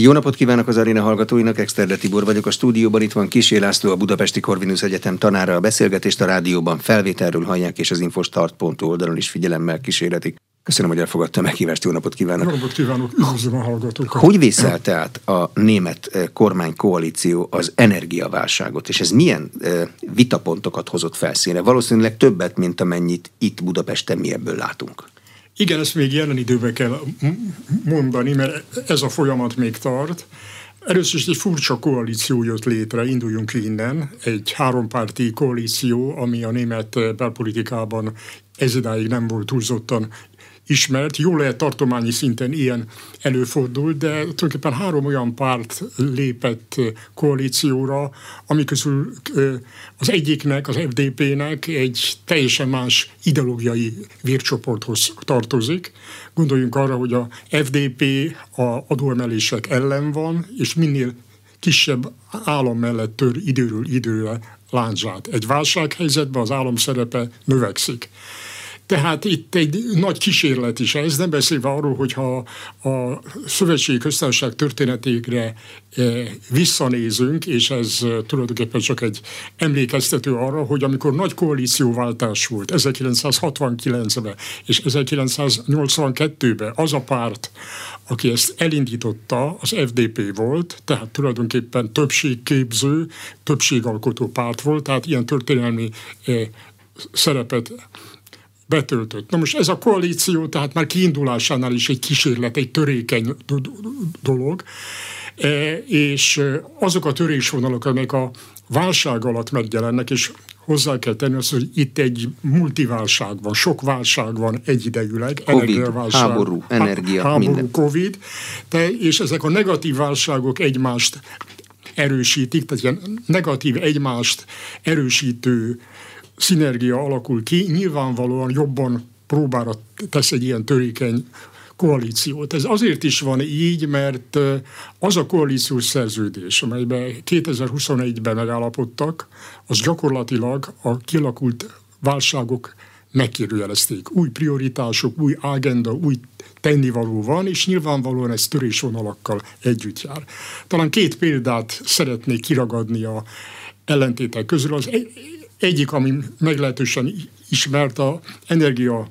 Jó napot kívánok az aréna hallgatóinak, Exterde Tibor vagyok a stúdióban, itt van Kisé László, a Budapesti Corvinus Egyetem tanára, a beszélgetést a rádióban felvételről hallják, és az infostart.hu oldalon is figyelemmel kísérletik. Köszönöm, hogy elfogadta a meghívást, jó napot kívánok! Jó napot kívánok, üdvözlöm a hallgatókat! Hogy vészelte át a német eh, kormánykoalíció az energiaválságot, és ez milyen eh, vitapontokat hozott felszínre? Valószínűleg többet, mint amennyit itt Budapesten mi ebből látunk. Igen, ezt még jelen időben kell mondani, mert ez a folyamat még tart. Először is egy furcsa koalíció jött létre, induljunk innen, egy hárompárti koalíció, ami a német belpolitikában ezedáig nem volt túlzottan ismert. Jó lehet tartományi szinten ilyen előfordul, de tulajdonképpen három olyan párt lépett koalícióra, ami közül az egyiknek, az FDP-nek egy teljesen más ideológiai vércsoporthoz tartozik. Gondoljunk arra, hogy a FDP a adóemelések ellen van, és minél kisebb állam mellett tör időről időre láncsát. Egy válsághelyzetben az állam szerepe növekszik. Tehát itt egy nagy kísérlet is ez, nem beszélve arról, hogyha a szövetségi köztársaság történetékre eh, visszanézünk, és ez eh, tulajdonképpen csak egy emlékeztető arra, hogy amikor nagy koalícióváltás volt 1969-ben és 1982-ben, az a párt, aki ezt elindította, az FDP volt, tehát tulajdonképpen többségképző, többségalkotó párt volt, tehát ilyen történelmi eh, szerepet betöltött. Na most ez a koalíció, tehát már kiindulásánál is egy kísérlet, egy törékeny dolog, e, és e, azok a törésvonalak, amelyek a válság alatt megjelennek, és hozzá kell tenni azt, hogy itt egy multiválság van, sok válság van egyidejűleg. Covid, háború, energia, háború, minden. Covid, de, és ezek a negatív válságok egymást erősítik, tehát ilyen negatív egymást erősítő szinergia alakul ki, nyilvánvalóan jobban próbára tesz egy ilyen törékeny koalíciót. Ez azért is van így, mert az a koalíciós szerződés, amelyben 2021-ben megállapodtak, az gyakorlatilag a kialakult válságok megkérdőjelezték. Új prioritások, új agenda, új tennivaló van, és nyilvánvalóan ez törésvonalakkal együtt jár. Talán két példát szeretnék kiragadni a ellentétek közül. Az egyik, ami meglehetősen ismert a energia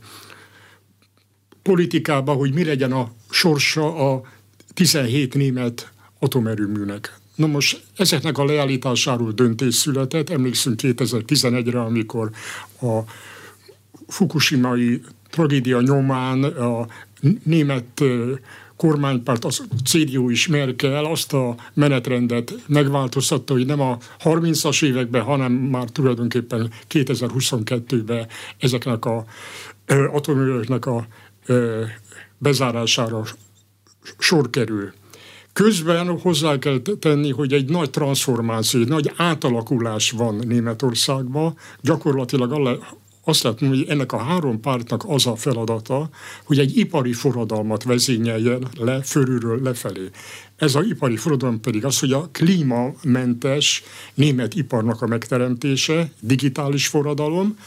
politikában, hogy mi legyen a sorsa a 17 német atomerőműnek. Na most ezeknek a leállításáról döntés született, emlékszünk 2011-re, amikor a fukushimai tragédia nyomán a német kormánypárt, az CDU is Merkel azt a menetrendet megváltoztatta, hogy nem a 30-as években, hanem már tulajdonképpen 2022-ben ezeknek a atomerőknek a ö, bezárására sor kerül. Közben hozzá kell tenni, hogy egy nagy transformáció, egy nagy átalakulás van Németországban, gyakorlatilag azt lehet mondani, hogy ennek a három pártnak az a feladata, hogy egy ipari forradalmat vezényeljen le fölülről lefelé. Ez az ipari forradalom pedig az, hogy a klímamentes német iparnak a megteremtése, digitális forradalom,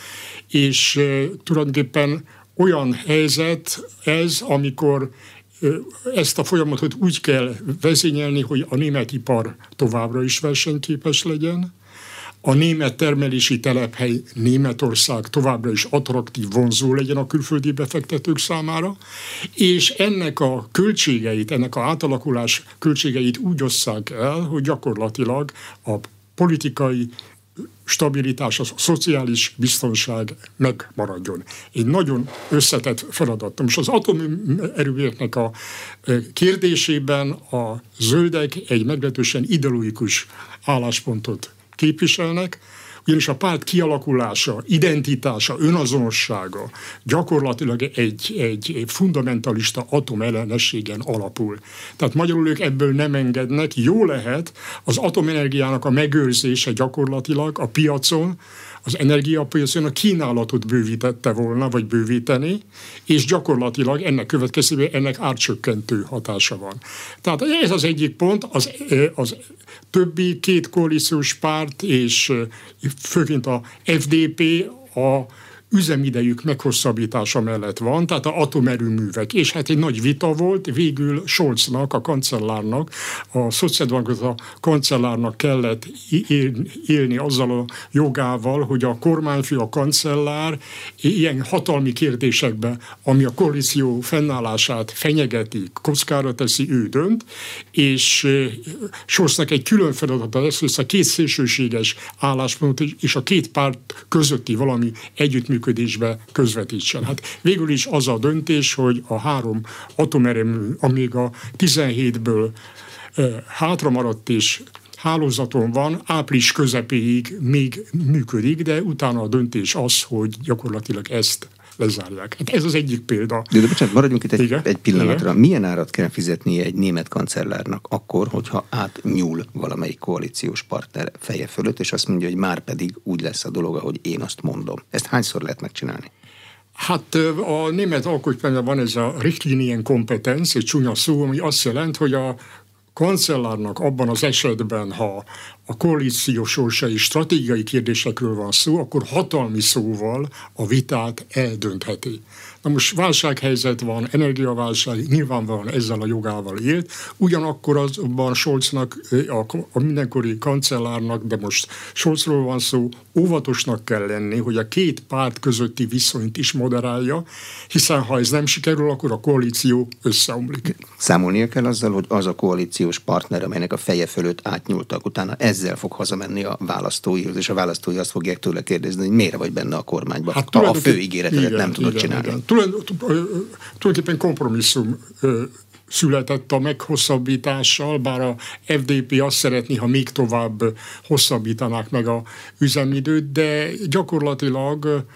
és e, tulajdonképpen olyan helyzet ez, amikor ezt a folyamatot úgy kell vezényelni, hogy a német ipar továbbra is versenyképes legyen, a német termelési telephely Németország továbbra is attraktív, vonzó legyen a külföldi befektetők számára, és ennek a költségeit, ennek a átalakulás költségeit úgy osszák el, hogy gyakorlatilag a politikai stabilitás, a szociális biztonság megmaradjon. Egy nagyon összetett feladat. Most az atomerőműveknek a kérdésében a zöldek egy meglehetősen ideológikus álláspontot képviselnek, ugyanis a párt kialakulása, identitása, önazonossága gyakorlatilag egy, egy fundamentalista atomellenességen alapul. Tehát magyarul ők ebből nem engednek. Jó lehet, az atomenergiának a megőrzése gyakorlatilag a piacon, az energiapiacon a kínálatot bővítette volna, vagy bővíteni, és gyakorlatilag ennek következtében ennek árcsökkentő hatása van. Tehát ez az egyik pont, az, az többi két koalíciós párt, és főként a FDP a üzemidejük meghosszabbítása mellett van, tehát a atomerőművek. És hát egy nagy vita volt, végül Scholznak, a kancellárnak, a szociáldemokrata kancellárnak kellett élni azzal a jogával, hogy a kormányfő, a kancellár ilyen hatalmi kérdésekben, ami a koalíció fennállását fenyegeti, kockára teszi, ő dönt, és Scholznak egy külön feladata lesz, hogy a két szélsőséges álláspont és a két párt közötti valami együttműködésbe közvetítsen. Hát végül is az a döntés, hogy a három atomerőmű, amíg a 17-ből hátra maradt és hálózaton van, április közepéig még működik, de utána a döntés az, hogy gyakorlatilag ezt lezárják. Hát ez az egyik példa. De, de bocsánat, maradjunk itt egy, Igen? egy pillanatra. Igen? Milyen árat kell fizetnie egy német kancellárnak akkor, hogyha átnyúl valamelyik koalíciós partner feje fölött, és azt mondja, hogy már pedig úgy lesz a dolog, ahogy én azt mondom. Ezt hányszor lehet megcsinálni? Hát a német alkotmányban van ez a Richtlinien kompetenz, egy csúnya szó, ami azt jelent, hogy a kancellárnak abban az esetben, ha a koalíció sorsai stratégiai kérdésekről van szó, akkor hatalmi szóval a vitát eldöntheti. Na most válsághelyzet van, energiaválság, nyilvánvalóan ezzel a jogával élt, ugyanakkor azban Scholznak, a mindenkori kancellárnak, de most Scholzról van szó, óvatosnak kell lenni, hogy a két párt közötti viszonyt is moderálja, hiszen ha ez nem sikerül, akkor a koalíció összeomlik. Számolnia kell azzal, hogy az a koalíciós partner, amelynek a feje fölött átnyúltak, utána ezzel fog hazamenni a választóihoz, és a választói azt fogják tőle kérdezni, hogy miért vagy benne a kormányban, hát, ha a fő ígéretet nem tudod igen, csinálni. Igen tulajdonképpen kompromisszum született a meghosszabbítással, bár a FDP azt szeretné, ha még tovább hosszabbítanák meg a üzemidőt, de gyakorlatilag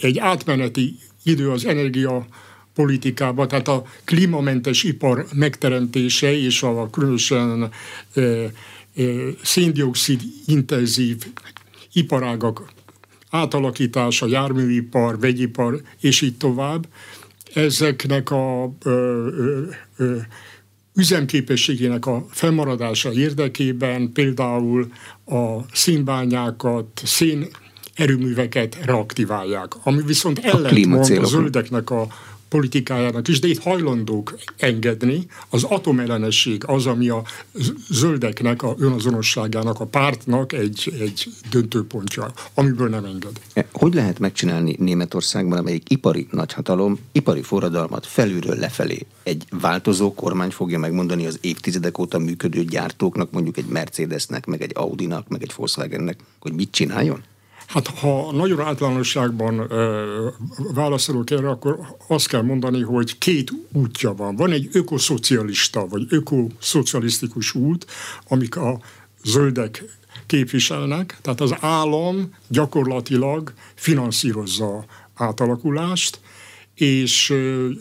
egy átmeneti idő az energia politikába, tehát a klímamentes ipar megteremtése és a különösen széndiokszid intenzív iparágak átalakítása, járműipar, vegyipar, és így tovább, ezeknek a ö, ö, ö, üzemképességének a fennmaradása érdekében például a színbányákat, szén erőműveket reaktiválják, ami viszont ellentmond a zöldeknek a politikájának is, de itt hajlandók engedni. Az atomellenesség az, ami a zöldeknek, a önazonosságának, a pártnak egy, egy döntőpontja, amiből nem enged. E, hogy lehet megcsinálni Németországban, amelyik ipari nagyhatalom, ipari forradalmat felülről lefelé egy változó kormány fogja megmondani az évtizedek óta működő gyártóknak, mondjuk egy Mercedesnek, meg egy Audinak, meg egy Volkswagennek, hogy mit csináljon? Hát ha nagyon általánosságban ö, válaszolok erre, akkor azt kell mondani, hogy két útja van. Van egy ökoszocialista vagy ökoszocialisztikus út, amik a zöldek képviselnek, tehát az állam gyakorlatilag finanszírozza átalakulást, és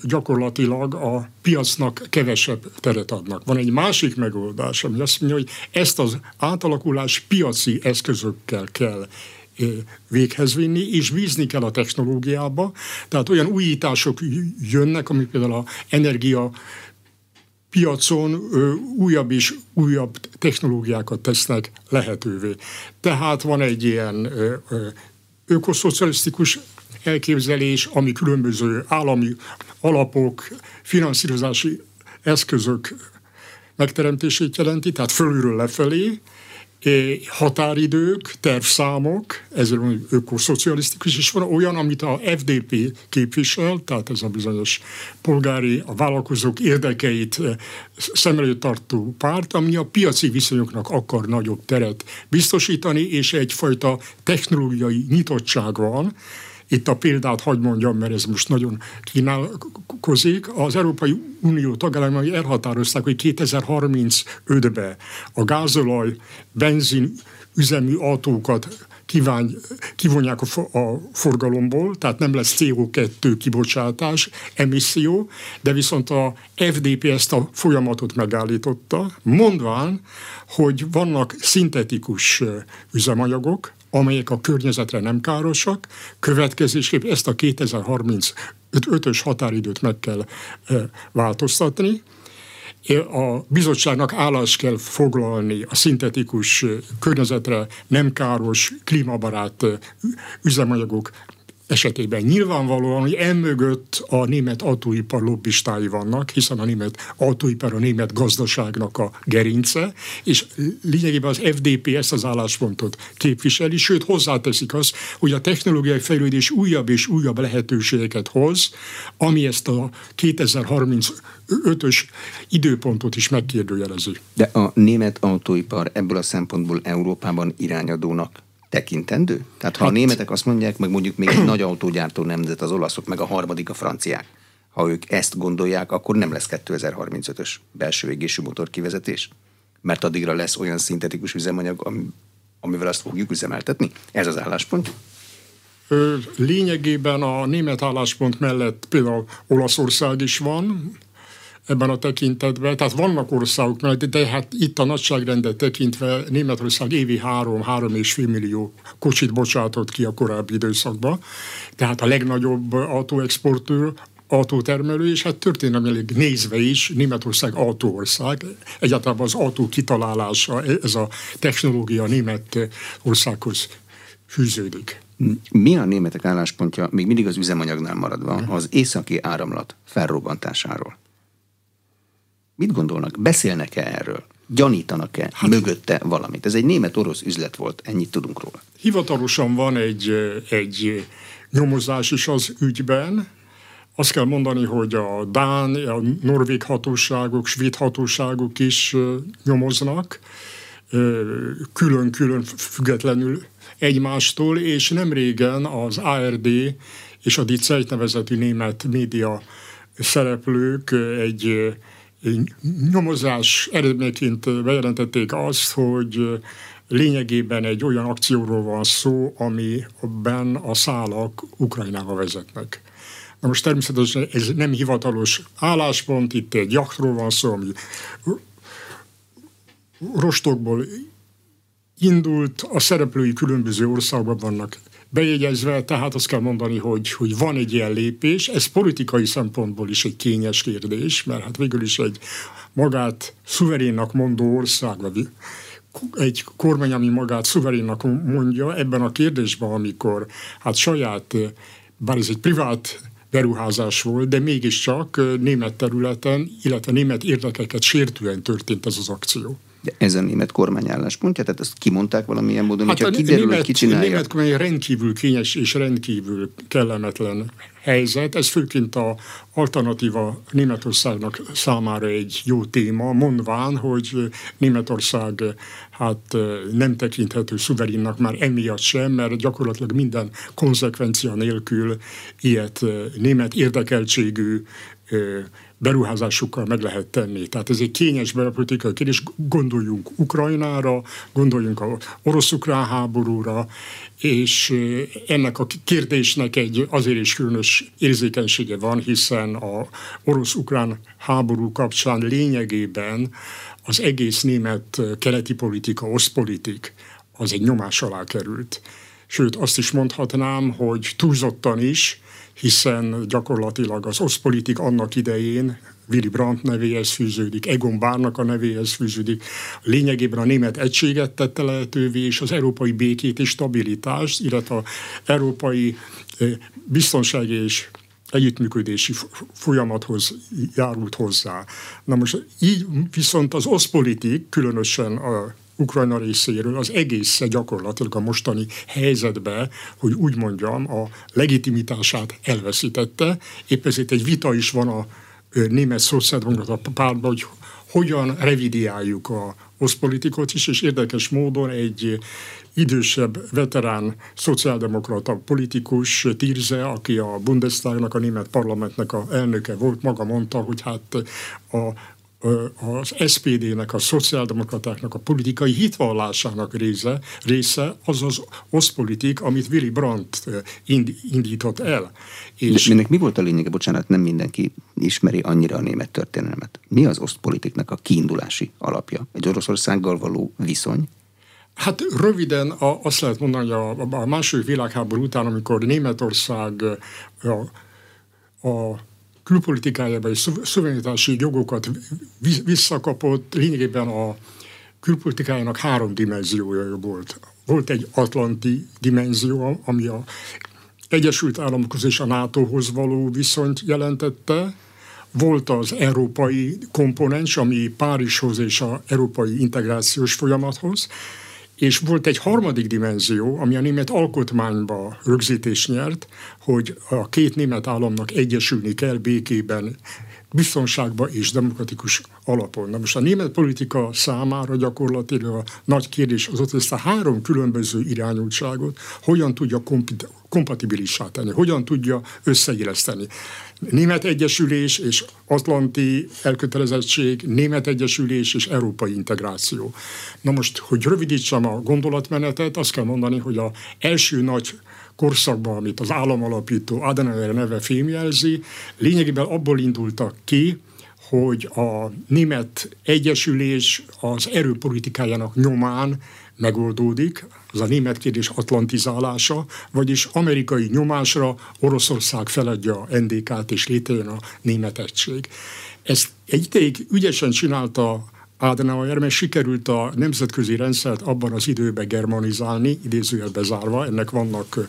gyakorlatilag a piacnak kevesebb teret adnak. Van egy másik megoldás, ami azt mondja, hogy ezt az átalakulás piaci eszközökkel kell véghez vinni, és bízni kell a technológiába. Tehát olyan újítások jönnek, amik például a energia piacon újabb és újabb technológiákat tesznek lehetővé. Tehát van egy ilyen ö, ökoszocialisztikus elképzelés, ami különböző állami alapok, finanszírozási eszközök megteremtését jelenti, tehát fölülről lefelé, határidők, tervszámok, ez ökoszocialisztikus, és van olyan, amit a FDP képvisel, tehát ez a bizonyos polgári, a vállalkozók érdekeit szem előtt tartó párt, ami a piaci viszonyoknak akar nagyobb teret biztosítani, és egyfajta technológiai nyitottság van, itt a példát hagyd mondjam, mert ez most nagyon kínálkozik. Az Európai Unió tagállamai elhatározták, hogy 2035-ben a gázolaj, benzin üzemű autókat kíván, kivonják a, a forgalomból, tehát nem lesz CO2 kibocsátás, emisszió, de viszont a FDP ezt a folyamatot megállította, mondván, hogy vannak szintetikus üzemanyagok, amelyek a környezetre nem károsak, következésképp ezt a 2035-ös határidőt meg kell változtatni, a bizottságnak állást kell foglalni a szintetikus környezetre nem káros, klímabarát üzemanyagok esetében nyilvánvalóan, hogy emögött a német autóipar lobbistái vannak, hiszen a német autóipar a német gazdaságnak a gerince, és lényegében az FDP ezt az álláspontot képviseli, sőt hozzáteszik azt, hogy a technológiai fejlődés újabb és újabb lehetőségeket hoz, ami ezt a 2035-ös időpontot is megkérdőjelezi. De a német autóipar ebből a szempontból Európában irányadónak tekintendő? Tehát ha hát, a németek azt mondják, meg mondjuk még egy nagy autógyártó nemzet, az olaszok, meg a harmadik a franciák, ha ők ezt gondolják, akkor nem lesz 2035-ös belső égésű motor kivezetés? Mert addigra lesz olyan szintetikus üzemanyag, amivel azt fogjuk üzemeltetni? Ez az álláspont? Lényegében a német álláspont mellett például Olaszország is van, ebben a tekintetben. Tehát vannak országok, mert de hát itt a nagyságrendet tekintve Németország évi 3-3 és fél millió kocsit bocsátott ki a korábbi időszakban. Tehát a legnagyobb autóexportőr, autótermelő, és hát történelmileg nézve is Németország autóország. Egyáltalán az autó kitalálása, ez a technológia német országhoz fűződik. Mi a németek álláspontja, még mindig az üzemanyagnál maradva, az északi áramlat felrobbantásáról? Mit gondolnak? Beszélnek-e erről? Gyanítanak-e hát, mögötte valamit? Ez egy német-orosz üzlet volt, ennyit tudunk róla. Hivatalosan van egy, egy nyomozás is az ügyben. Azt kell mondani, hogy a Dán, a norvég hatóságok, svéd hatóságok is nyomoznak, külön-külön függetlenül egymástól, és nem régen az ARD és a Die Zeit nevezetű német média szereplők egy nyomozás eredményeként bejelentették azt, hogy lényegében egy olyan akcióról van szó, amiben a szálak Ukrajnába vezetnek. Na most természetesen ez nem hivatalos álláspont, itt egy jachtról van szó, ami rostokból indult, a szereplői különböző országban vannak bejegyezve, tehát azt kell mondani, hogy, hogy van egy ilyen lépés, ez politikai szempontból is egy kényes kérdés, mert hát végül is egy magát szuverénnak mondó ország, vagy egy kormány, ami magát szuverénnak mondja ebben a kérdésben, amikor hát saját, bár ez egy privát beruházás volt, de mégiscsak német területen, illetve német érdekeket sértően történt ez az akció. De ez a német kormány álláspontja? Tehát ezt kimondták valamilyen módon, hát hogyha kiderül, német, hogy ki csinálja? A német kormány rendkívül kényes és rendkívül kellemetlen helyzet. Ez főként a alternatíva Németországnak számára egy jó téma, mondván, hogy Németország hát nem tekinthető szuverénnak már emiatt sem, mert gyakorlatilag minden konzekvencia nélkül ilyet német érdekeltségű beruházásukkal meg lehet tenni. Tehát ez egy kényes belpolitikai kérdés. Gondoljunk Ukrajnára, gondoljunk a orosz-ukrán háborúra, és ennek a kérdésnek egy azért is különös érzékenysége van, hiszen a orosz-ukrán háború kapcsán lényegében az egész német keleti politika, oszpolitik, az egy nyomás alá került. Sőt, azt is mondhatnám, hogy túlzottan is, hiszen gyakorlatilag az oszpolitik annak idején Willy Brandt nevéhez fűződik, Egon Bárnak a nevéhez fűződik. Lényegében a német egységet tette lehetővé, és az európai békét és stabilitást, illetve az európai eh, biztonsági és együttműködési folyamathoz járult hozzá. Na most így viszont az oszpolitik, különösen a Ukrajna részéről az egész gyakorlatilag a mostani helyzetbe, hogy úgy mondjam, a legitimitását elveszítette. Épp ezért egy vita is van a német szociáldemokrata pártban, hogy hogyan revidiáljuk a oszpolitikot is, és érdekes módon egy idősebb, veterán szociáldemokrata politikus, Tirze, aki a Bundestagnak, a német parlamentnek a elnöke volt, maga mondta, hogy hát a az SPD-nek, a szociáldemokratáknak a politikai hitvallásának része, része az az oszpolitik, amit Willy Brandt indított el. És De ennek mi volt a lényege? Bocsánat, nem mindenki ismeri annyira a német történelmet. Mi az osztpolitiknak a kiindulási alapja? Egy Oroszországgal való viszony? Hát röviden azt lehet mondani, hogy a, a második világháború után, amikor Németország a, a külpolitikájában és szuverenitási jogokat visszakapott, lényegében a külpolitikájának három dimenziója volt. Volt egy atlanti dimenzió, ami a Egyesült Államokhoz és a NATO-hoz való viszonyt jelentette, volt az európai komponens, ami Párizshoz és az európai integrációs folyamathoz, és volt egy harmadik dimenzió, ami a német alkotmányba rögzítés nyert, hogy a két német államnak egyesülni kell békében, biztonságba és demokratikus alapon. Na most a német politika számára gyakorlatilag a nagy kérdés az ott ezt a három különböző irányultságot hogyan tudja kompatibilissá tenni, hogyan tudja összeilleszteni. Német Egyesülés és Atlanti elkötelezettség, Német Egyesülés és Európai Integráció. Na most, hogy rövidítsem a gondolatmenetet, azt kell mondani, hogy a első nagy korszakban, amit az államalapító Adenauer neve fémjelzi, lényegében abból indultak ki, hogy a német egyesülés az erőpolitikájának nyomán megoldódik, az a német kérdés atlantizálása, vagyis amerikai nyomásra Oroszország feladja NDK-t és létrejön a német egység. Ezt egy ideig ügyesen csinálta Adenauer, mert sikerült a nemzetközi rendszert abban az időben germanizálni, idézőjel bezárva, ennek vannak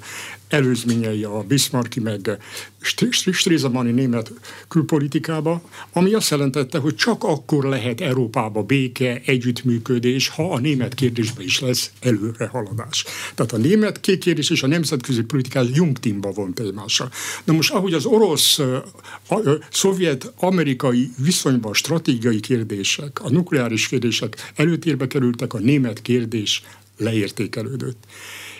előzményei a Bismarcki meg Stresemani német külpolitikába, ami azt jelentette, hogy csak akkor lehet Európába béke, együttműködés, ha a német kérdésben is lesz előrehaladás. Tehát a német kérdés és a nemzetközi politikás jungtimba vont egymásra. Na most, ahogy az orosz, szovjet-amerikai viszonyban stratégiai kérdések, a nukleáris kérdések előtérbe kerültek, a német kérdés leértékelődött.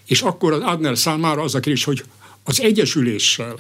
És akkor az Adner számára az a kérdés, hogy az egyesüléssel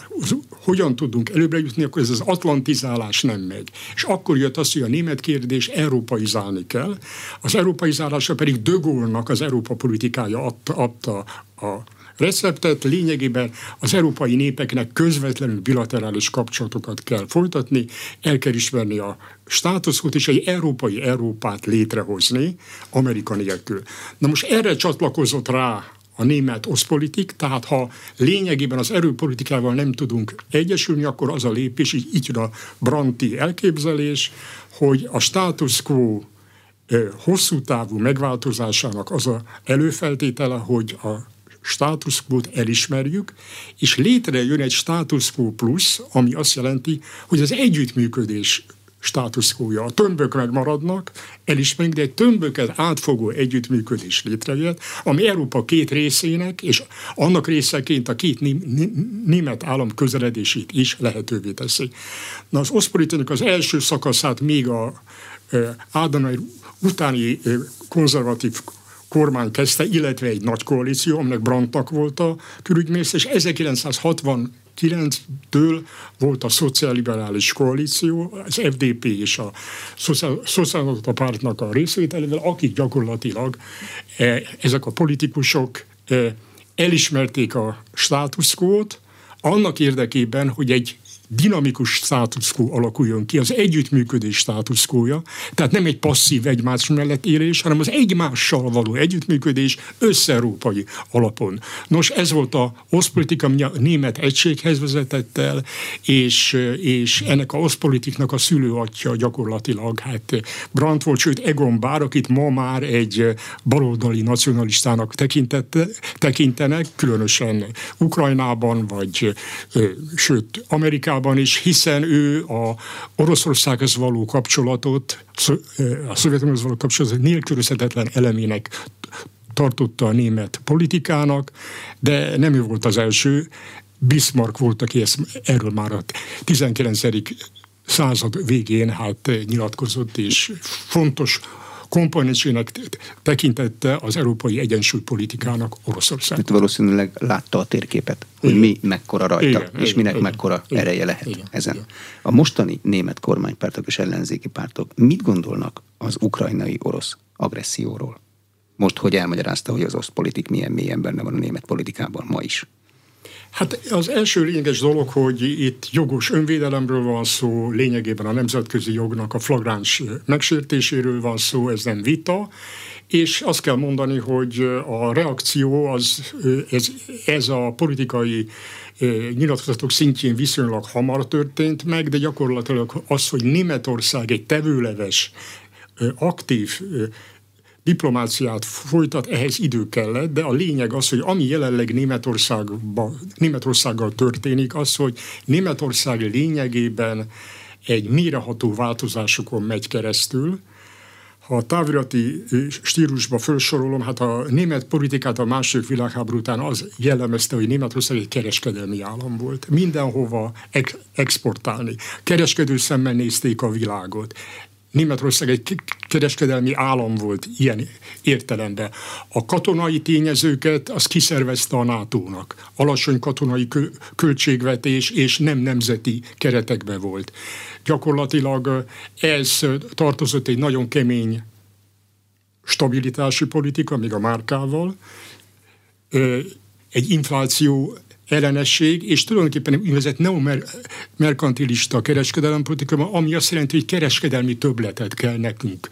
hogyan tudunk előbbre jutni, akkor ez az atlantizálás nem megy. És akkor jött az, hogy a német kérdés európaizálni kell, az európaizálásra pedig Dögolnak az Európa politikája adta, adta a receptet, lényegében az európai népeknek közvetlenül bilaterális kapcsolatokat kell folytatni, el kell ismerni a státuszot és egy európai Európát létrehozni Amerika nélkül. Na most erre csatlakozott rá a német oszpolitik, tehát ha lényegében az erőpolitikával nem tudunk egyesülni, akkor az a lépés, így, így a Branti elképzelés, hogy a status quo hosszú távú megváltozásának az a előfeltétele, hogy a status quo-t elismerjük, és létrejön egy status quo plusz, ami azt jelenti, hogy az együttműködés státuszkója. A tömbök megmaradnak, elismerik, de egy tömböket átfogó együttműködés létrejött, ami Európa két részének, és annak részeként a két német állam közeledését is lehetővé teszi. Na az Oszpolitának az első szakaszát még a Ádanai utáni konzervatív kormány kezdte, illetve egy nagy koalíció, aminek Brandtak volt a külügyminiszter, és 1960 2009-től volt a szociálliberális koalíció, az FDP és a szociáldemokrata pártnak a részvételével, akik gyakorlatilag e, ezek a politikusok e, elismerték a státuszkót, annak érdekében, hogy egy dinamikus státuszkó alakuljon ki, az együttműködés státuszkója, tehát nem egy passzív egymás mellett élés, hanem az egymással való együttműködés összeurópai alapon. Nos, ez volt a oszpolitika, ami a német egységhez vezetett el, és, és ennek a oszpolitiknak a szülőatja gyakorlatilag, hát Brandt volt, sőt Egon Bár, akit ma már egy baloldali nacionalistának tekintenek, különösen Ukrajnában, vagy sőt Amerikában, Amerikában is, hiszen ő a Oroszországhoz való kapcsolatot, a Szovjetunióhoz való kapcsolatot nélkülözhetetlen elemének tartotta a német politikának, de nem ő volt az első. Bismarck volt, aki ezt, erről már a 19. század végén hát nyilatkozott, és fontos komponensének tekintette az európai egyensúlypolitikának Oroszország. Hát valószínűleg látta a térképet, hogy igen. mi mekkora rajta, igen, és minek igen, mekkora igen, ereje lehet igen, ezen. Igen. A mostani német kormánypártok és ellenzéki pártok mit gondolnak az ukrajnai orosz agresszióról? Most, hogy elmagyarázta, hogy az orosz politik milyen mélyen benne van a német politikában ma is. Hát az első lényeges dolog, hogy itt jogos önvédelemről van szó, lényegében a nemzetközi jognak a flagráns megsértéséről van szó, ez nem vita, és azt kell mondani, hogy a reakció az, ez, ez a politikai nyilatkozatok szintjén viszonylag hamar történt meg, de gyakorlatilag az, hogy Németország egy tevőleves, aktív diplomáciát folytat, ehhez idő kellett, de a lényeg az, hogy ami jelenleg Németországgal történik, az, hogy Németország lényegében egy méreható változásokon megy keresztül, ha a távirati stílusba felsorolom, hát a német politikát a második világháború után az jellemezte, hogy Németország egy kereskedelmi állam volt. Mindenhova ex- exportálni. Kereskedő szemmel nézték a világot. Németország egy kereskedelmi állam volt ilyen értelemben. A katonai tényezőket az kiszervezte a NATO-nak. Alacsony katonai költségvetés és nem nemzeti keretekbe volt. Gyakorlatilag ez tartozott egy nagyon kemény stabilitási politika, még a márkával, egy infláció ellenesség, és tulajdonképpen úgynevezett neomerkantilista kereskedelempolitika, ami azt jelenti, hogy kereskedelmi töbletet kell nekünk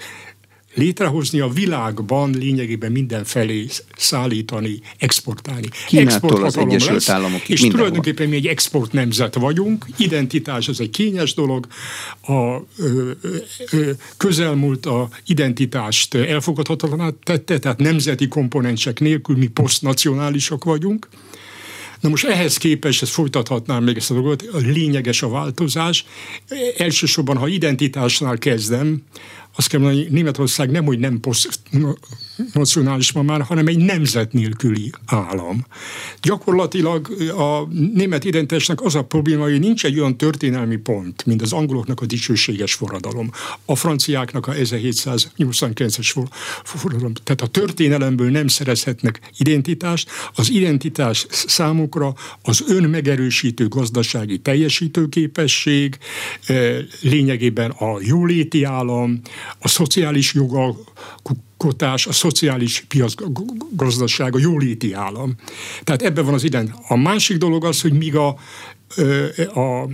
létrehozni a világban lényegében mindenfelé szállítani, exportálni. Kínától az Egyesült lesz, Államok És mindenhol. tulajdonképpen mi egy export nemzet vagyunk, identitás az egy kényes dolog, a ö, ö, közelmúlt a identitást elfogadhatatlaná tette, tehát nemzeti komponensek nélkül mi posztnacionálisak vagyunk, Na most ehhez képest, ezt folytathatnám még ezt a dolgot, lényeges a változás. Elsősorban, ha identitásnál kezdem, azt kell mondani, Németország nem, hogy nem posztnacionális ma már, hanem egy nemzet nélküli állam. Gyakorlatilag a német identitásnak az a probléma, hogy nincs egy olyan történelmi pont, mint az angoloknak a dicsőséges forradalom, a franciáknak a 1789-es forradalom. Tehát a történelemből nem szerezhetnek identitást, az identitás számukra az önmegerősítő gazdasági teljesítőképesség, eh, lényegében a jóléti állam, a szociális jogalkotás, a szociális piacgazdaság, a jóléti állam. Tehát ebben van az idén. A másik dolog az, hogy míg a a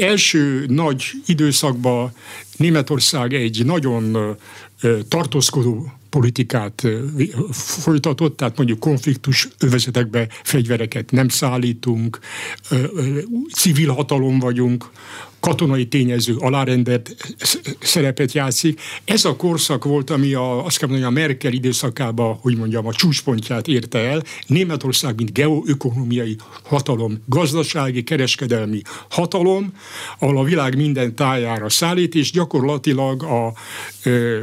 első nagy időszakban Németország egy nagyon tartózkodó politikát folytatott, tehát mondjuk konfliktus övezetekbe fegyvereket nem szállítunk, civil hatalom vagyunk, katonai tényező alárendelt szerepet játszik. Ez a korszak volt, ami a, azt kell mondani, a Merkel időszakában, hogy mondjam, a csúcspontját érte el. Németország, mint geoökonomiai hatalom, gazdasági, kereskedelmi hatalom, ahol a világ minden tájára szállít, és gyakorlatilag a ö,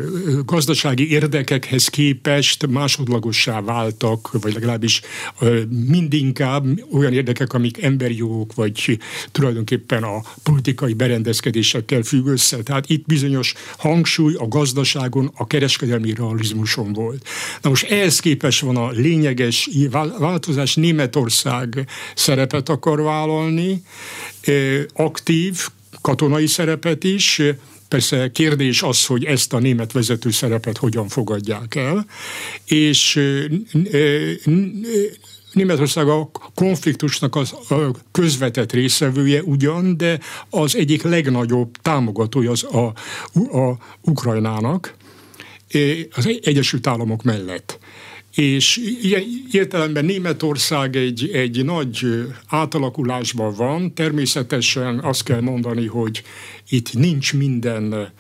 gazdasági érdekekhez képest másodlagossá váltak, vagy legalábbis ö, mindinkább olyan érdekek, amik emberi jogok, vagy tulajdonképpen a politikai politikai berendezkedésekkel függ össze. Tehát itt bizonyos hangsúly a gazdaságon, a kereskedelmi realizmuson volt. Na most ehhez képest van a lényeges változás, Németország szerepet akar vállalni, aktív katonai szerepet is, Persze kérdés az, hogy ezt a német vezető szerepet hogyan fogadják el, és Németország a konfliktusnak az a közvetett részevője ugyan, de az egyik legnagyobb támogatója az a, a Ukrajnának az Egyesült Államok mellett. És ilyen értelemben Németország egy, egy nagy átalakulásban van. Természetesen azt kell mondani, hogy itt nincs minden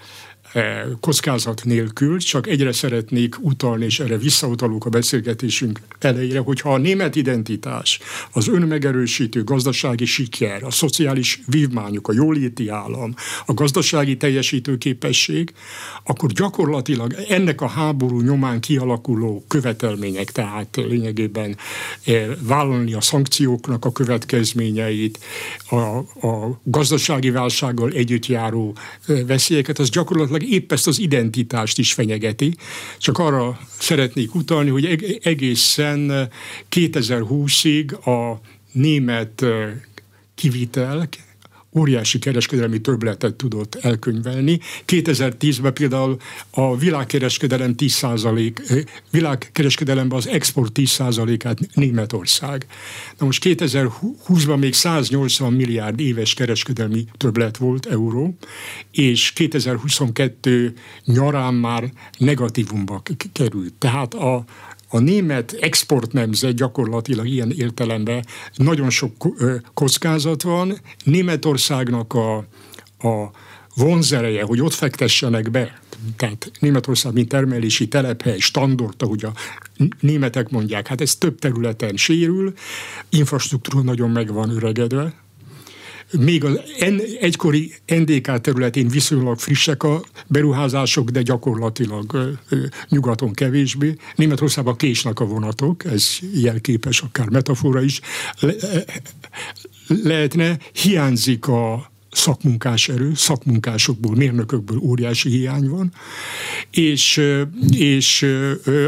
kockázat nélkül, csak egyre szeretnék utalni, és erre visszautalunk a beszélgetésünk elejére, hogyha a német identitás, az önmegerősítő gazdasági siker, a szociális vívmányok, a jóléti állam, a gazdasági teljesítő képesség, akkor gyakorlatilag ennek a háború nyomán kialakuló követelmények, tehát lényegében e, vállalni a szankcióknak a következményeit, a, a gazdasági válsággal együtt járó e, veszélyeket, az gyakorlatilag épp ezt az identitást is fenyegeti. Csak arra szeretnék utalni, hogy egészen 2020-ig a német kivitel, óriási kereskedelmi többletet tudott elkönyvelni. 2010-ben például a világkereskedelem 10%, világkereskedelemben az export 10%-át Németország. Na most 2020-ban még 180 milliárd éves kereskedelmi többlet volt euró, és 2022 nyarán már negatívumba került. Tehát a a német export nemzet gyakorlatilag ilyen értelemben nagyon sok kockázat van. Németországnak a, a vonzereje, hogy ott fektessenek be, tehát Németország, mint termelési telephely, standort, ahogy a németek mondják, hát ez több területen sérül, infrastruktúra nagyon meg van öregedve, még az egykori NDK területén viszonylag frissek a beruházások, de gyakorlatilag nyugaton kevésbé. Németországban késnek a vonatok, ez jelképes, akár metafora is le, lehetne. Hiányzik a szakmunkás erő, szakmunkásokból, mérnökökből óriási hiány van, és, és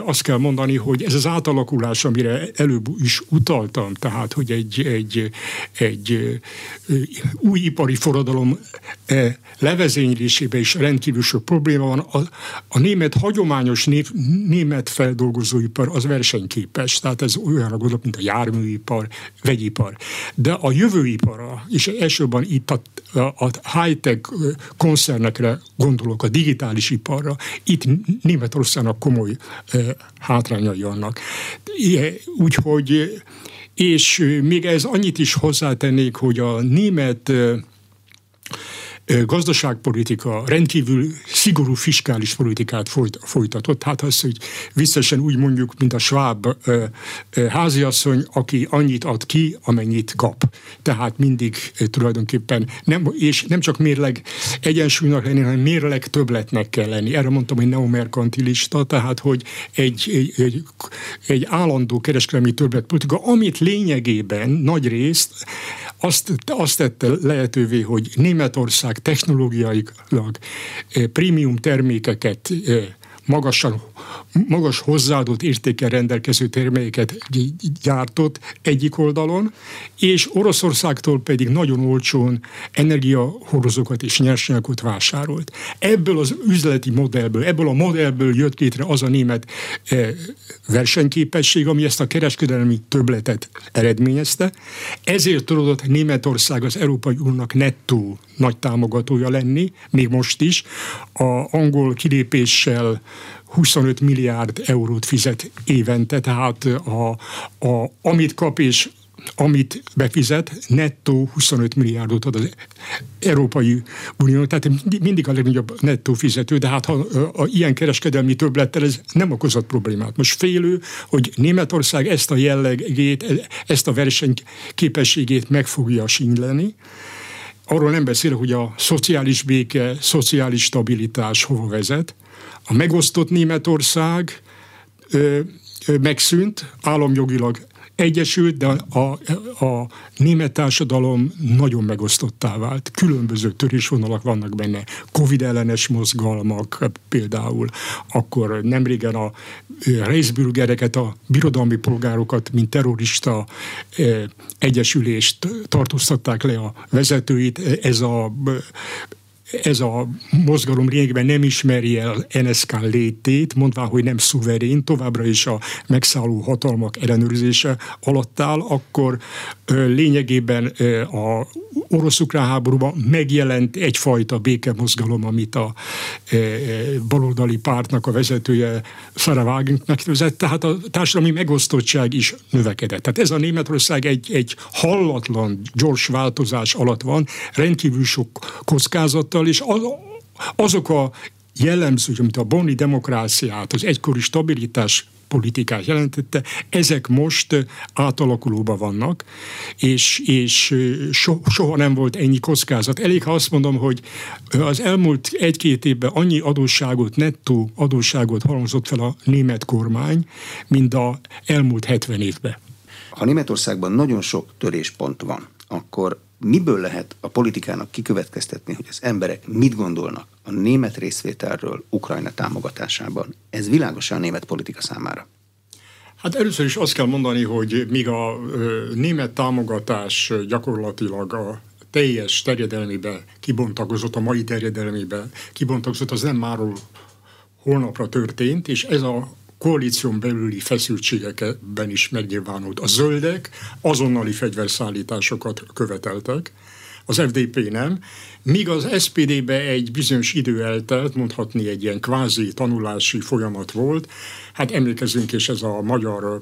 azt kell mondani, hogy ez az átalakulás, amire előbb is utaltam, tehát, hogy egy, egy, egy új ipari forradalom levezénylésében is rendkívül sok probléma van. A, a német hagyományos név, német feldolgozóipar az versenyképes, tehát ez olyan gondolat, mint a járműipar, vegyipar. De a jövőipara, és elsőbben itt a, a high-tech koncernekre gondolok, a digitális iparra, itt Németországnak komoly hátrányai vannak. Úgyhogy és még ez annyit is hozzátennék, hogy a német gazdaságpolitika rendkívül szigorú fiskális politikát folyt, folytatott. Hát az, hogy visszesen úgy mondjuk, mint a sváb háziasszony, aki annyit ad ki, amennyit kap. Tehát mindig tulajdonképpen, nem, és nem csak mérleg egyensúlynak lenni, hanem mérleg többletnek kell lenni. Erre mondtam, hogy neomerkantilista, tehát hogy egy, egy, egy, egy állandó kereskedelmi többletpolitika, amit lényegében nagy részt azt, azt tette lehetővé, hogy Németország technológiailag eh, prémium termékeket eh, magasan, magas hozzáadott értékkel rendelkező termékeket gyártott egyik oldalon, és Oroszországtól pedig nagyon olcsón energiahorozókat és nyersanyagokat vásárolt. Ebből az üzleti modellből, ebből a modellből jött létre az a német eh, versenyképesség, ami ezt a kereskedelmi töbletet eredményezte. Ezért tudott Németország az Európai Uniónak nettó nagy támogatója lenni, még most is. A angol kilépéssel 25 milliárd eurót fizet évente, tehát a, a, amit kap és amit befizet, nettó 25 milliárdot ad az Európai Unió, tehát mindig a legnagyobb nettó fizető, de hát ha a, ilyen kereskedelmi többlettel ez nem okozott problémát. Most félő, hogy Németország ezt a jellegét, ezt a versenyképességét meg fogja sínyleni, arról nem beszél, hogy a szociális béke, szociális stabilitás hova vezet. A megosztott Németország ö, ö, megszűnt, államjogilag egyesült, de a, a német társadalom nagyon megosztottá vált. Különböző törésvonalak vannak benne. Covid ellenes mozgalmak például. Akkor nemrégen a Reisbürgereket, a birodalmi polgárokat, mint terrorista egyesülést tartóztatták le a vezetőit. Ez a ez a mozgalom lényegében nem ismeri el NSK létét, mondván, hogy nem szuverén, továbbra is a megszálló hatalmak ellenőrzése alatt áll, akkor lényegében a orosz-ukrán háborúban megjelent egyfajta békemozgalom, amit a baloldali pártnak a vezetője Sarah Wagenknecht vezet, tehát a társadalmi megosztottság is növekedett. Tehát ez a Németország egy, egy hallatlan, gyors változás alatt van, rendkívül sok kockázattal, és az, azok a jellemző, mint a boni demokráciát, az egykori stabilitás politikát jelentette, ezek most átalakulóban vannak, és, és so, soha nem volt ennyi kockázat. Elég, ha azt mondom, hogy az elmúlt egy-két évben annyi adósságot, nettó adósságot halmozott fel a német kormány, mint a elmúlt 70 évben. Ha Németországban nagyon sok töréspont van, akkor miből lehet a politikának kikövetkeztetni, hogy az emberek mit gondolnak a német részvételről Ukrajna támogatásában? Ez világosan a német politika számára. Hát először is azt kell mondani, hogy míg a német támogatás gyakorlatilag a teljes terjedelmébe kibontakozott, a mai terjedelmébe kibontakozott, az nem máról holnapra történt, és ez a koalíción belüli feszültségekben is megnyilvánult. A zöldek azonnali fegyverszállításokat követeltek, az FDP nem, míg az SPD-be egy bizonyos idő eltelt, mondhatni egy ilyen kvázi tanulási folyamat volt. Hát emlékezünk, és ez a magyar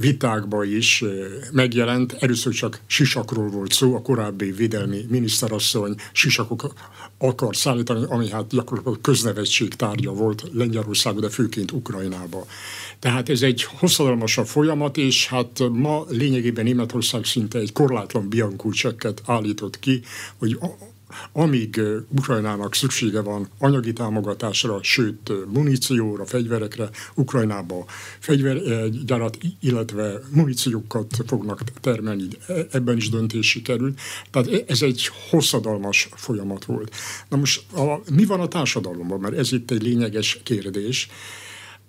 vitákban is megjelent. Először csak sisakról volt szó, a korábbi védelmi miniszterasszony sisakok akar szállítani, ami hát gyakorlatilag köznevetség tárgya volt Lengyelországban, de főként Ukrajnába. Tehát ez egy hosszadalmasabb folyamat, és hát ma lényegében Németország szinte egy korlátlan biankú állított ki, hogy amíg Ukrajnának szüksége van anyagi támogatásra, sőt munícióra, fegyverekre, Ukrajnába fegyvergyárat, illetve muníciókat fognak termelni, e, ebben is döntési kerül. Tehát e, ez egy hosszadalmas folyamat volt. Na most a, mi van a társadalomban? Mert ez itt egy lényeges kérdés.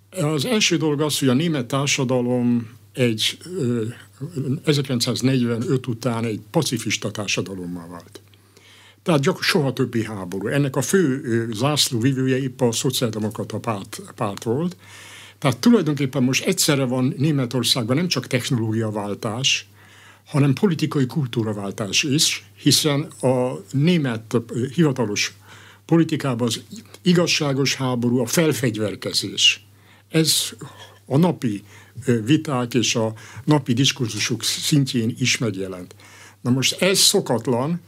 Az első dolog az, hogy a német társadalom egy 1945 után egy pacifista társadalommal vált. Tehát gyak, soha többi háború. Ennek a fő zászlóvivője épp a szociáldemokrata párt, párt volt. Tehát tulajdonképpen most egyszerre van Németországban nem csak technológiaváltás, hanem politikai kultúraváltás is, hiszen a német hivatalos politikában az igazságos háború, a felfegyverkezés. Ez a napi viták és a napi diskurzusok szintjén is megjelent. Na most ez szokatlan,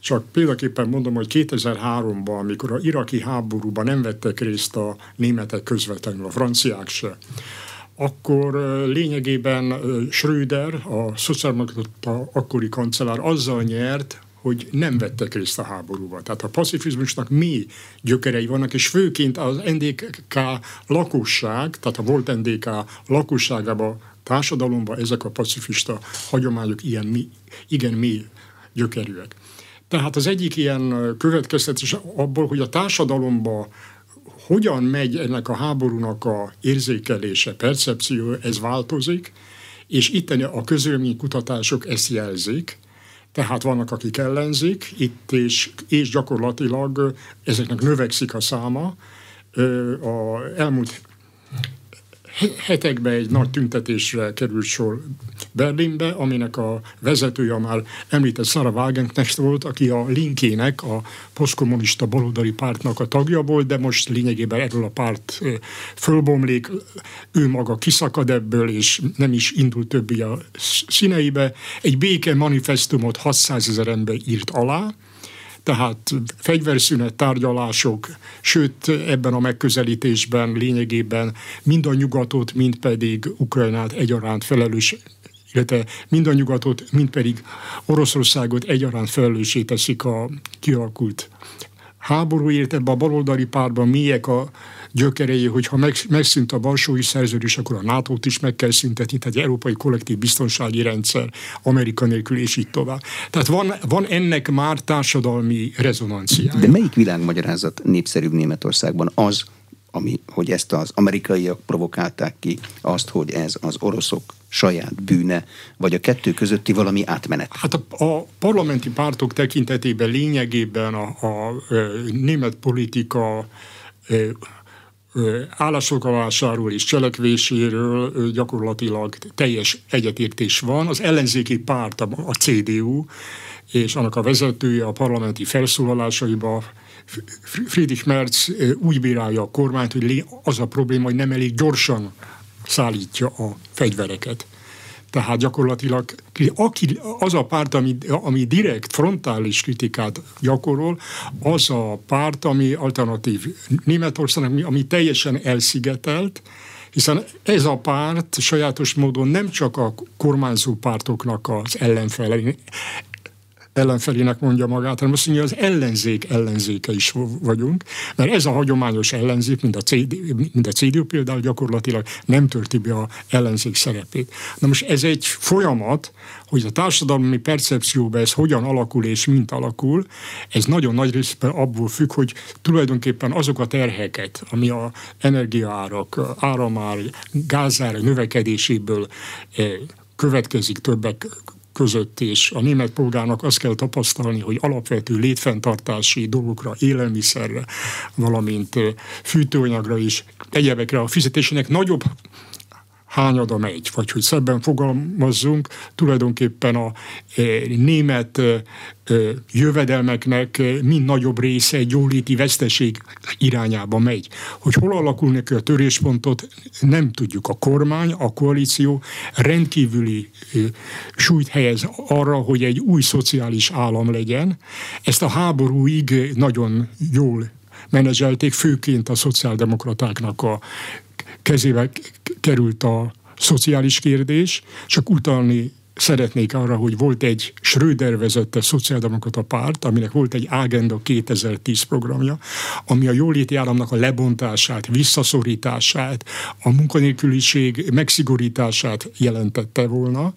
csak példaképpen mondom, hogy 2003-ban, amikor a iraki háborúban nem vettek részt a németek közvetlenül, a franciák se, akkor lényegében Schröder, a szociáldemokrata akkori kancellár azzal nyert, hogy nem vettek részt a háborúban. Tehát a pacifizmusnak mi gyökerei vannak, és főként az NDK lakosság, tehát a volt NDK lakosságában, társadalomban ezek a pacifista hagyományok ilyen mi, igen mély gyökerűek. Tehát az egyik ilyen következtetés abból, hogy a társadalomba hogyan megy ennek a háborúnak a érzékelése, percepció, ez változik, és itt a kutatások ezt jelzik, tehát vannak, akik ellenzik, itt és, és gyakorlatilag ezeknek növekszik a száma. A elmúlt hetekben egy nagy tüntetésre került sor Berlinbe, aminek a vezetője már említett Sarah Wagenknecht volt, aki a linkének, a posztkommunista baloldali pártnak a tagja volt, de most lényegében erről a párt fölbomlik, ő maga kiszakad ebből, és nem is indul többi a színeibe. Egy béke manifestumot 600 ezer ember írt alá, tehát fegyverszünet, tárgyalások, sőt ebben a megközelítésben lényegében mind a nyugatot, mind pedig Ukrajnát egyaránt felelős illetve mind a nyugatot, mind pedig Oroszországot egyaránt felelőssé teszik a kialakult háborúért. Ebben a baloldali párban mélyek a gyökerei, hogyha meg, megszűnt a balsói szerződés, akkor a nato is meg kell szüntetni, tehát egy európai kollektív biztonsági rendszer, Amerika nélkül, és így tovább. Tehát van, van ennek már társadalmi rezonanciája. De melyik világmagyarázat népszerűbb Németországban az, ami, hogy ezt az amerikaiak provokálták ki, azt, hogy ez az oroszok saját bűne, vagy a kettő közötti valami átmenet? Hát a, a parlamenti pártok tekintetében lényegében a, a, a német politika állásfoglalásáról és cselekvéséről gyakorlatilag teljes egyetértés van. Az ellenzéki párt, a CDU, és annak a vezetője a parlamenti felszólalásaiba Friedrich Merz úgy bírálja a kormányt, hogy az a probléma, hogy nem elég gyorsan szállítja a fegyvereket. Tehát gyakorlatilag aki, az a párt, ami, ami direkt frontális kritikát gyakorol, az a párt, ami alternatív Németország, ami, ami teljesen elszigetelt, hiszen ez a párt sajátos módon nem csak a kormányzó pártoknak az ellenfele, ellenfelének mondja magát, hanem azt mondja, az ellenzék ellenzéke is vagyunk, mert ez a hagyományos ellenzék, mint a, CD, mint a CDU például gyakorlatilag nem törti be a ellenzék szerepét. Na most ez egy folyamat, hogy a társadalmi percepcióban ez hogyan alakul és mint alakul, ez nagyon nagy részben abból függ, hogy tulajdonképpen azok a terheket, ami a energiaárak, áramár, gázár növekedéséből eh, következik többek között, és a német polgárnak azt kell tapasztalni, hogy alapvető létfenntartási dolgokra, élelmiszerre, valamint fűtőanyagra és egyebekre a fizetésének nagyobb hányada megy, vagy hogy szebben fogalmazzunk, tulajdonképpen a e, német e, e, jövedelmeknek mind nagyobb része egy jóléti veszteség irányába megy. Hogy hol alakul neki a töréspontot, nem tudjuk. A kormány, a koalíció rendkívüli súlyt helyez arra, hogy egy új szociális állam legyen. Ezt a háborúig nagyon jól menedzselték, főként a szociáldemokratáknak a kezébe került a szociális kérdés, csak utalni szeretnék arra, hogy volt egy Schröder vezette szociáldemokrata párt, aminek volt egy Agenda 2010 programja, ami a jóléti államnak a lebontását, visszaszorítását, a munkanélküliség megszigorítását jelentette volna.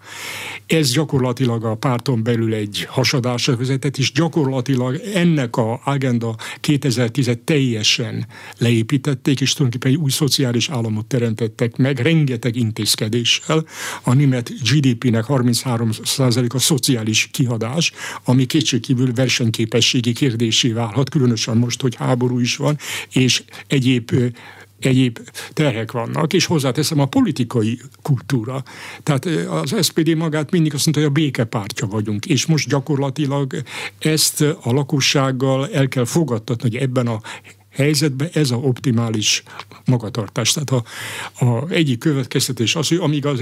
Ez gyakorlatilag a párton belül egy hasadásra vezetett, és gyakorlatilag ennek a Agenda 2010-et teljesen leépítették, és tulajdonképpen egy új szociális államot teremtettek meg, rengeteg intézkedéssel. A német GDP-nek 30 33 a szociális kihadás, ami kétségkívül versenyképességi kérdésé válhat, különösen most, hogy háború is van, és egyéb egyéb terhek vannak, és hozzáteszem a politikai kultúra. Tehát az SPD magát mindig azt mondta, hogy a békepártja vagyunk, és most gyakorlatilag ezt a lakossággal el kell fogadtatni, hogy ebben a helyzetben ez a optimális magatartás. Tehát a, a egyik következtetés az, hogy amíg az,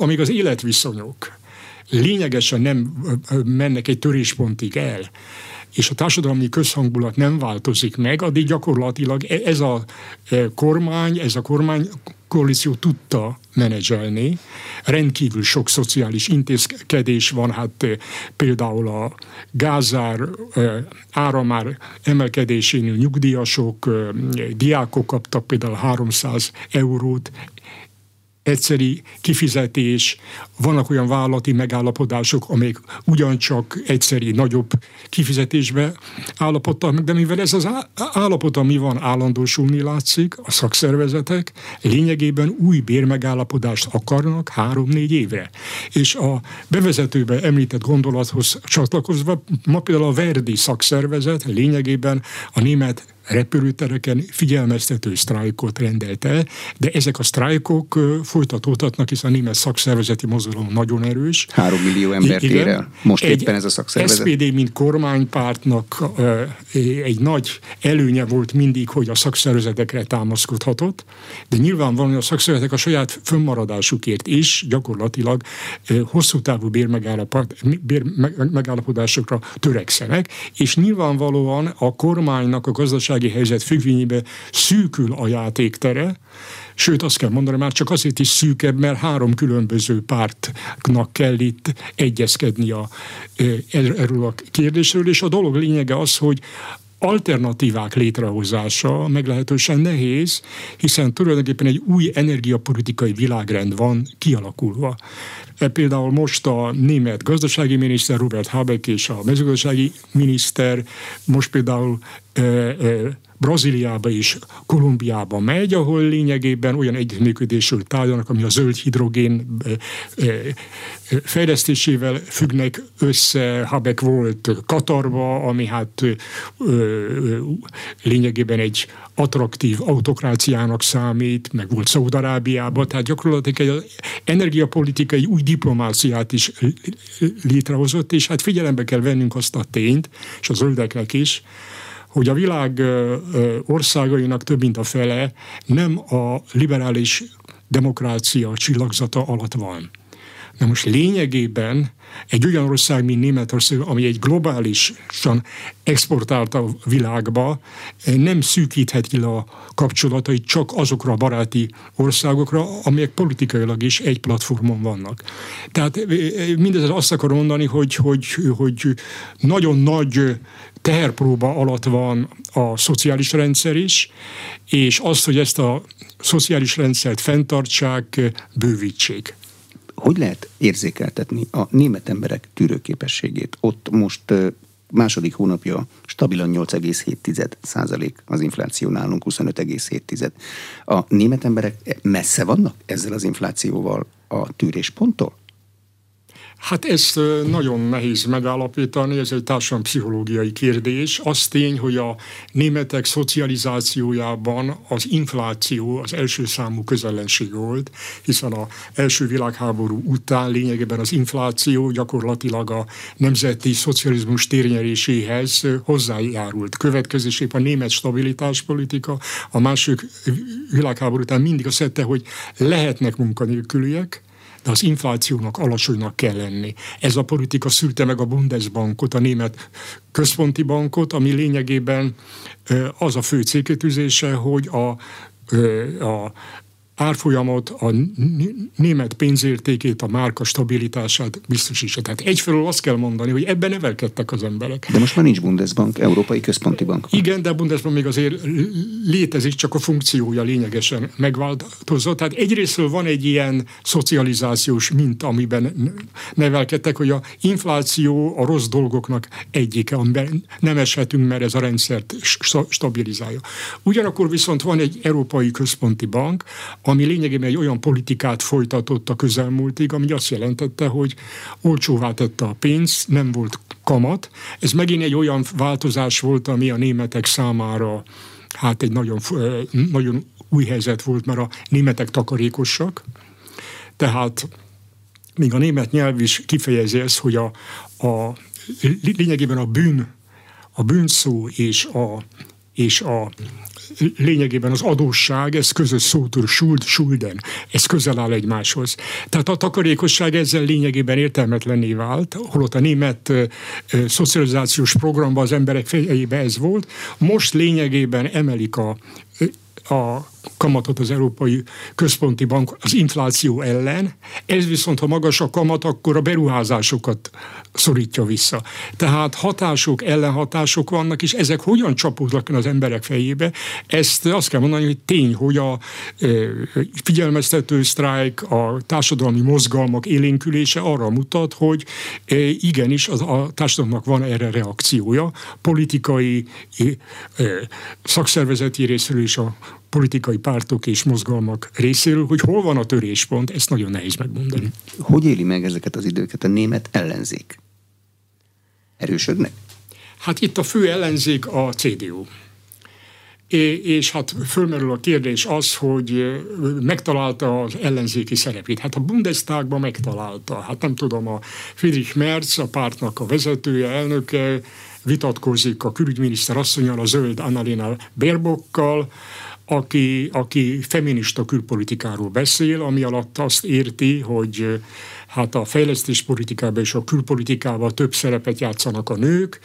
amíg az életviszonyok lényegesen nem mennek egy töréspontig el, és a társadalmi közhangulat nem változik meg, addig gyakorlatilag e- ez a e, kormány, ez a kormány koalíció tudta menedzselni. Rendkívül sok szociális intézkedés van, hát e, például a gázár, áramár emelkedésénél nyugdíjasok, diákok kaptak például 300 eurót, egyszeri kifizetés, vannak olyan vállalati megállapodások, amelyek ugyancsak egyszeri nagyobb kifizetésbe állapodtak meg, de mivel ez az állapot, ami van, állandósulni látszik, a szakszervezetek lényegében új bérmegállapodást akarnak három-négy évre. És a bevezetőbe említett gondolathoz csatlakozva, ma például a Verdi szakszervezet lényegében a német repülőtereken figyelmeztető sztrájkot rendelt el, de ezek a sztrájkok folytatódhatnak, hiszen a német szakszervezeti mozgalom nagyon erős. Három millió embert ér el most egy éppen ez a szakszervezet. SPD, mint kormánypártnak egy nagy előnye volt mindig, hogy a szakszervezetekre támaszkodhatott, de nyilvánvalóan a szakszervezetek a saját fönnmaradásukért is gyakorlatilag hosszú távú bérmegállapodásokra törekszenek, és nyilvánvalóan a kormánynak a gazdaság gazdasági helyzet függvényében szűkül a játéktere, sőt azt kell mondani, már csak azért is szűkebb, mert három különböző pártnak kell itt egyezkedni a, erről a kérdésről, és a dolog lényege az, hogy alternatívák létrehozása meglehetősen nehéz, hiszen tulajdonképpen egy új energiapolitikai világrend van kialakulva. E, például most a német gazdasági miniszter Robert Habeck és a mezőgazdasági miniszter most például e, e, Brazíliába és Kolumbiába megy, ahol lényegében olyan együttműködésről tárgyalnak, ami a zöld hidrogén fejlesztésével függnek össze. Habek volt Katarba, ami hát lényegében egy attraktív autokráciának számít, meg volt Szaudarábiában, tehát gyakorlatilag egy energiapolitikai új diplomáciát is létrehozott, és hát figyelembe kell vennünk azt a tényt, és a zöldeknek is, hogy a világ országainak több mint a fele nem a liberális demokrácia csillagzata alatt van. Na most lényegében egy olyan ország, mint Németország, ami egy globálisan exportált a világba, nem szűkítheti le a kapcsolatait csak azokra a baráti országokra, amelyek politikailag is egy platformon vannak. Tehát mindezzel azt akarom mondani, hogy, hogy, hogy nagyon nagy teherpróba alatt van a szociális rendszer is, és az, hogy ezt a szociális rendszert fenntartsák, bővítsék hogy lehet érzékeltetni a német emberek tűrőképességét? Ott most második hónapja stabilan 8,7 százalék, az infláció nálunk 25,7. A német emberek messze vannak ezzel az inflációval a tűrésponttól? Hát ezt nagyon nehéz megállapítani, ez egy pszichológiai kérdés. Az tény, hogy a németek szocializációjában az infláció az első számú közellenség volt, hiszen a első világháború után lényegében az infláció gyakorlatilag a nemzeti szocializmus térnyeréséhez hozzájárult. Következésében a német stabilitáspolitika a második világháború után mindig azt szedte, hogy lehetnek munkanélküliek, de az inflációnak alacsonynak kell lenni. Ez a politika szülte meg a Bundesbankot, a német központi bankot, ami lényegében az a fő célkötőzése, hogy a, a árfolyamot, a német pénzértékét, a márka stabilitását biztosítsa. Tehát egyfelől azt kell mondani, hogy ebben nevelkedtek az emberek. De most már nincs Bundesbank, Európai Központi Bank. Igen, de a Bundesbank még azért létezik, csak a funkciója lényegesen megváltozott. Tehát egyrésztről van egy ilyen szocializációs mint, amiben nevelkedtek, hogy a infláció a rossz dolgoknak egyike, amiben nem eshetünk, mert ez a rendszert stabilizálja. Ugyanakkor viszont van egy Európai Központi Bank, ami lényegében egy olyan politikát folytatott a közelmúltig, ami azt jelentette, hogy olcsóvá tette a pénz, nem volt kamat. Ez megint egy olyan változás volt, ami a németek számára hát egy nagyon, nagyon új helyzet volt, mert a németek takarékosak, tehát még a német nyelv is kifejezi ezt, hogy a, a lényegében a bűn, a bűnszó és a, és a lényegében az adósság, ez közös szótól schuld, schulden, ez közel áll egymáshoz. Tehát a takarékosság ezzel lényegében értelmetlenné vált, holott a német szocializációs programban az emberek fejébe ez volt. Most lényegében emelik a, a kamatot az Európai Központi Bank az infláció ellen, ez viszont, ha magas a kamat, akkor a beruházásokat szorítja vissza. Tehát hatások, ellenhatások vannak, és ezek hogyan csapódnak az emberek fejébe, ezt azt kell mondani, hogy tény, hogy a figyelmeztető sztrájk, a társadalmi mozgalmak élénkülése arra mutat, hogy igenis az, a társadalomnak van erre reakciója, politikai, szakszervezeti részről és a politikai pártok és mozgalmak részéről, hogy hol van a töréspont, ezt nagyon nehéz megmondani. Hogy éli meg ezeket az időket a német ellenzék? Erősödnek? Hát itt a fő ellenzék a CDU. És hát fölmerül a kérdés az, hogy megtalálta az ellenzéki szerepét. Hát a Bundestagban megtalálta. Hát nem tudom, a Friedrich Merz, a pártnak a vezetője, elnöke, vitatkozik a külügyminiszter asszonyal, a zöld Annalena Baerbockkal, aki, aki feminista külpolitikáról beszél, ami alatt azt érti, hogy hát a fejlesztéspolitikában és a külpolitikában több szerepet játszanak a nők,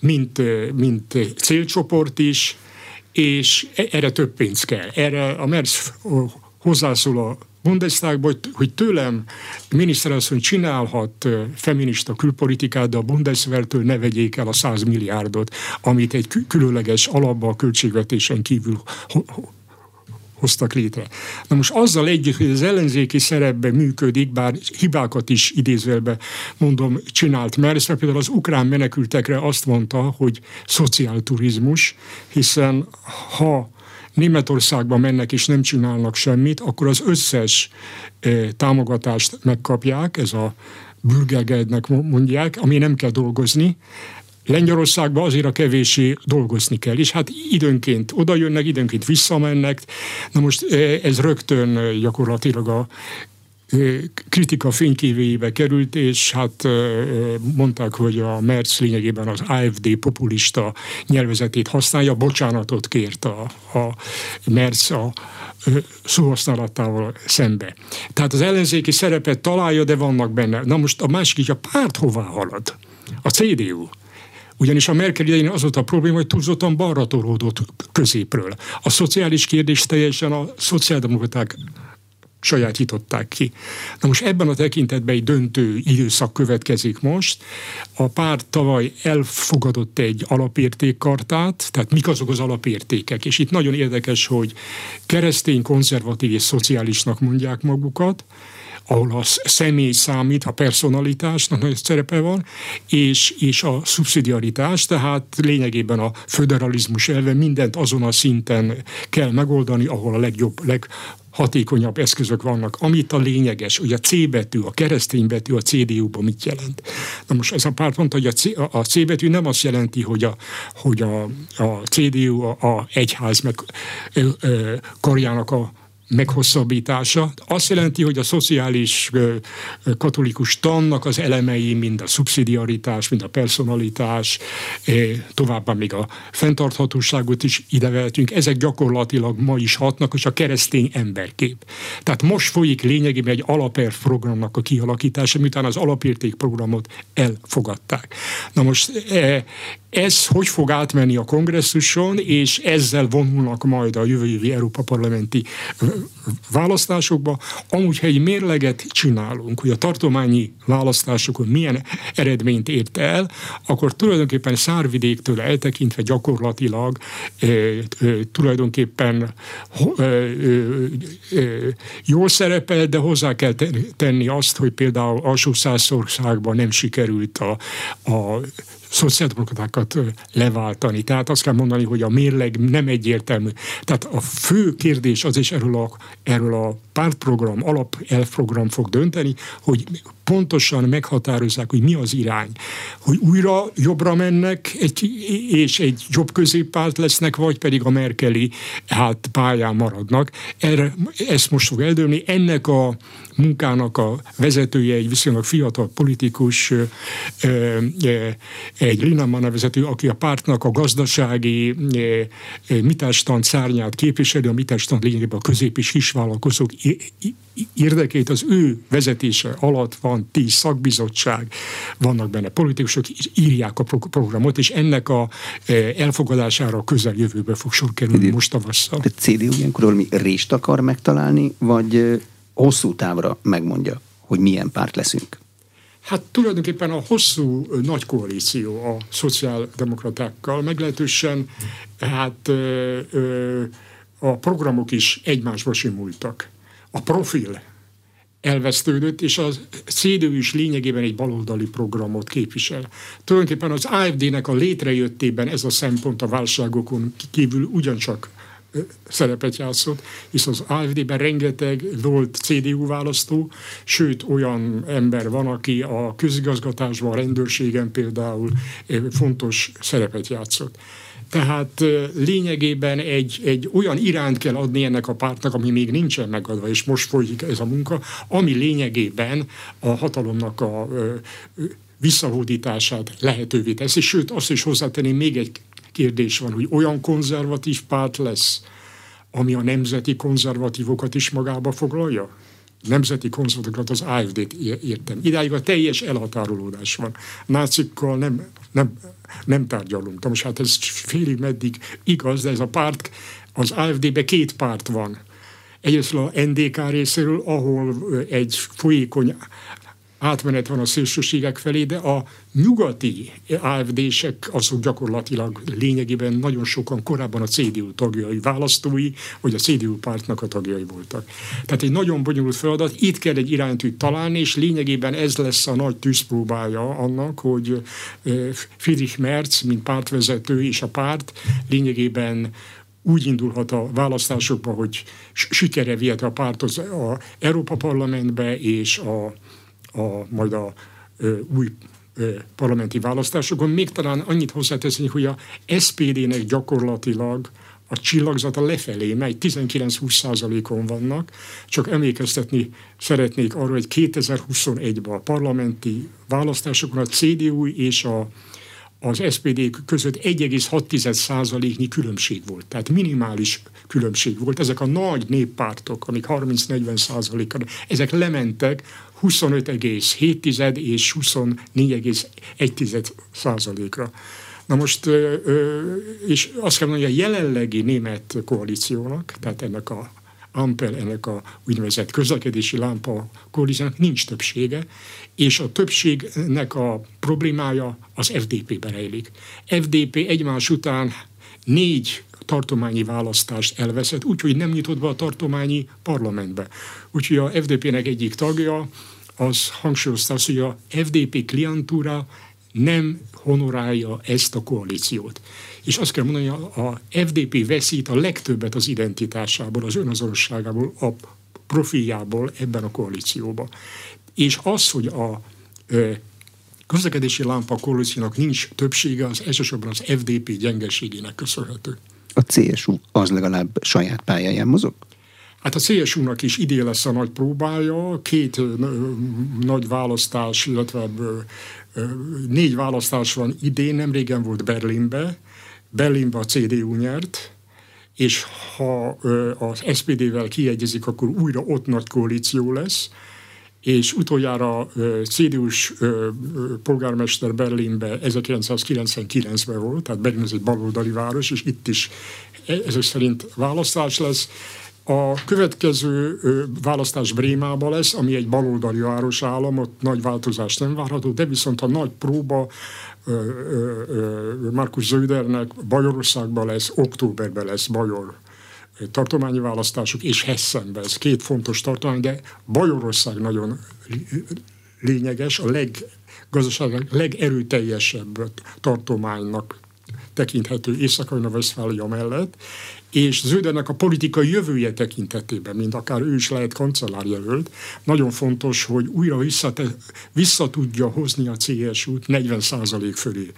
mint, mint célcsoport is, és e, erre több pénz kell. Erre a MERS hozzászól a Bundestagban, hogy tőlem miniszterasszony csinálhat feminista külpolitikát, de a Bundeswehrtől ne vegyék el a 100 milliárdot, amit egy különleges alapba a költségvetésen kívül hoztak létre. Na most azzal együtt, hogy az ellenzéki szerepben működik, bár hibákat is idézvelbe mondom, csinált mert például az ukrán menekültekre azt mondta, hogy szociálturizmus, hiszen ha Németországba mennek és nem csinálnak semmit, akkor az összes támogatást megkapják, ez a bürgergeldnek mondják, ami nem kell dolgozni, Lengyelországban azért a kevésé dolgozni kell, és hát időnként oda jönnek, időnként visszamennek. Na most ez rögtön gyakorlatilag a kritika fénykévébe került, és hát mondták, hogy a Merz lényegében az AFD populista nyelvezetét használja, bocsánatot kért a, a Merz a szóhasználatával szembe. Tehát az ellenzéki szerepet találja, de vannak benne. Na most a másik, a párt hová halad? A CDU. Ugyanis a Merkel idején az volt a probléma, hogy túlzottan balra tolódott középről. A szociális kérdés teljesen a szociáldemokraták sajátították ki. Na most ebben a tekintetben egy döntő időszak következik most. A párt tavaly elfogadott egy alapértékkartát, tehát mik azok az alapértékek. És itt nagyon érdekes, hogy keresztény, konzervatív és szociálisnak mondják magukat, ahol a személy számít, a personalitásnak nagy szerepe van, és, és a szubszidiaritás, tehát lényegében a föderalizmus elve mindent azon a szinten kell megoldani, ahol a legjobb, leg, hatékonyabb eszközök vannak. Amit a lényeges, hogy a C betű, a keresztény betű a CDU-ban mit jelent. Na most ez a párt mondta, hogy a C, a C betű nem azt jelenti, hogy a, hogy a, a CDU a, a egyház meg ö, ö, karjának a meghosszabbítása azt jelenti, hogy a szociális katolikus tannak az elemei, mind a szubszidiaritás, mind a personalitás, továbbá még a fenntarthatóságot is idevehetünk, ezek gyakorlatilag ma is hatnak, és a keresztény emberkép. Tehát most folyik lényegében egy alapérv programnak a kialakítása, miután az alapérték programot elfogadták. Na most ez hogy fog átmenni a kongresszuson, és ezzel vonulnak majd a jövő Európa parlamenti választásokba. Amúgy, egy mérleget csinálunk, hogy a tartományi választásokon milyen eredményt ért el, akkor tulajdonképpen szárvidéktől eltekintve gyakorlatilag e, e, tulajdonképpen e, e, jól szerepel, de hozzá kell tenni azt, hogy például alsó százszországban nem sikerült a, a szociáldemokratákat leváltani. Tehát azt kell mondani, hogy a mérleg nem egyértelmű. Tehát a fő kérdés az is erről a, erről a pártprogram, alapelvprogram fog dönteni, hogy pontosan meghatározzák, hogy mi az irány. Hogy újra jobbra mennek, egy, és egy jobb középpárt lesznek, vagy pedig a Merkeli hát pályán maradnak. Erre, ezt most fog eldőlni. Ennek a munkának a vezetője egy viszonylag fiatal politikus, egy Linnemann nevezető, aki a pártnak a gazdasági mitástant szárnyát képviseli, a mitástant lényegében a közép- és kisvállalkozók érdekét az ő vezetése alatt van tíz szakbizottság, vannak benne politikusok, írják a programot, és ennek a elfogadására a közeljövőbe fog sor kerülni most tavasszal. De CDU ilyenkor valami rést akar megtalálni, vagy hosszú távra megmondja, hogy milyen párt leszünk? Hát tulajdonképpen a hosszú nagy koalíció a szociáldemokratákkal meglehetősen hát ö, ö, a programok is egymásba simultak. A profil elvesztődött, és a CDU is lényegében egy baloldali programot képvisel. Tulajdonképpen az AFD-nek a létrejöttében ez a szempont a válságokon kívül ugyancsak szerepet játszott, hisz az AFD-ben rengeteg volt CDU választó, sőt olyan ember van, aki a közigazgatásban, a rendőrségen például fontos szerepet játszott. Tehát lényegében egy, egy olyan iránt kell adni ennek a pártnak, ami még nincsen megadva, és most folyik ez a munka, ami lényegében a hatalomnak a visszahódítását lehetővé teszi. Sőt, azt is hozzátenném, még egy kérdés van, hogy olyan konzervatív párt lesz, ami a nemzeti konzervatívokat is magába foglalja? Nemzeti konzervatívokat az AFD-t értem. Idáig a teljes elhatárolódás van. Nácikkal nem, nem, nem tárgyalunk. De most hát ez félig meddig igaz, de ez a párt, az AFD-be két párt van. Egyrészt a NDK részéről, ahol egy folyékony átmenet van a szélsőségek felé, de a nyugati AFD-sek azok gyakorlatilag lényegében nagyon sokan korábban a CDU tagjai, választói, vagy a CDU pártnak a tagjai voltak. Tehát egy nagyon bonyolult feladat, itt kell egy iránytűt találni, és lényegében ez lesz a nagy tűzpróbája annak, hogy Friedrich Merz, mint pártvezető és a párt lényegében úgy indulhat a választásokba, hogy sikere vihet a párt az a Európa Parlamentbe és a a, majd a ö, új ö, parlamenti választásokon. Még talán annyit hozzáteszünk, hogy a SPD-nek gyakorlatilag a csillagzata lefelé megy, 19-20 százalékon vannak, csak emlékeztetni szeretnék arra, hogy 2021-ben a parlamenti választásokon a CDU és a az SPD között 1,6%-nyi különbség volt. Tehát minimális különbség volt. Ezek a nagy néppártok, amik 30-40 százalékon, ezek lementek 25,7 és 24,1 százalékra. Na most, és azt kell mondani, a jelenlegi német koalíciónak, tehát ennek a Ampel, ennek a úgynevezett közlekedési lámpa koalíciónak nincs többsége, és a többségnek a problémája az FDP-ben rejlik. FDP egymás után négy tartományi választást elveszett, úgyhogy nem nyitott be a tartományi parlamentbe. Úgyhogy a FDP-nek egyik tagja az hangsúlyozta azt, hogy a FDP klientúra nem honorálja ezt a koalíciót. És azt kell mondani, a FDP veszít a legtöbbet az identitásából, az önazonosságából, a profiljából ebben a koalícióban. És az, hogy a közlekedési lámpa koalíciónak nincs többsége, az elsősorban az FDP gyengeségének köszönhető. A CSU az legalább saját pályáján mozog? Hát a CSU-nak is idén lesz a nagy próbája, két nagy választás, illetve négy választás van idén, nem régen volt Berlinbe, Berlinbe a CDU nyert, és ha az SPD-vel kiegyezik, akkor újra ott nagy koalíció lesz, és utoljára CDU-s polgármester Berlinbe 1999-ben volt, tehát Berlin ez egy baloldali város, és itt is e, ezek szerint választás lesz. A következő választás Brémába lesz, ami egy baloldali városállam, ott nagy változás nem várható, de viszont a nagy próba Markus Zödernek Bajorországban lesz, októberben lesz Bajor tartományi választások, és Hessenben, ez két fontos tartomány, de Bajorország nagyon lényeges, a leg, gazdaságilag legerőteljesebb tartománynak tekinthető Észak-Rajna-Veszfália mellett, és Zödernek a politikai jövője tekintetében, mint akár ő is lehet kancellárjelölt, nagyon fontos, hogy újra visszate, vissza tudja hozni a CSU-t 40 fölé.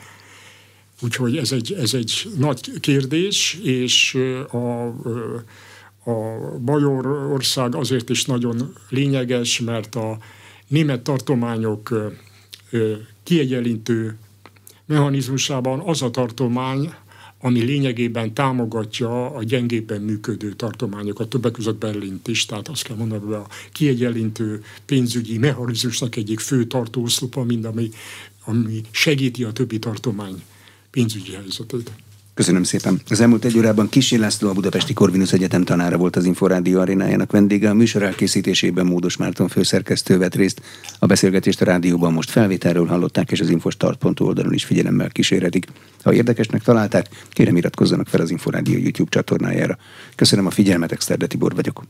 Úgyhogy ez egy, ez egy nagy kérdés, és a, a Bajorország azért is nagyon lényeges, mert a német tartományok kiegyenlítő mechanizmusában az a tartomány, ami lényegében támogatja a gyengébben működő tartományokat, többek között Berlint is, tehát azt kell mondani, hogy a kiegyenlítő pénzügyi mechanizmusnak egyik fő tartóoszlopa, mind ami, ami segíti a többi tartomány pénzügyi helyzetét. Köszönöm szépen. Az elmúlt egy órában Kisi László, a Budapesti Korvinusz Egyetem tanára volt az Inforádió arénájának vendége. A műsor elkészítésében Módos Márton főszerkesztő vett részt. A beszélgetést a rádióban most felvételről hallották, és az infostart.hu oldalon is figyelemmel kísérhetik. Ha érdekesnek találták, kérem iratkozzanak fel az Inforádió YouTube csatornájára. Köszönöm a figyelmet, Exterde Tibor vagyok.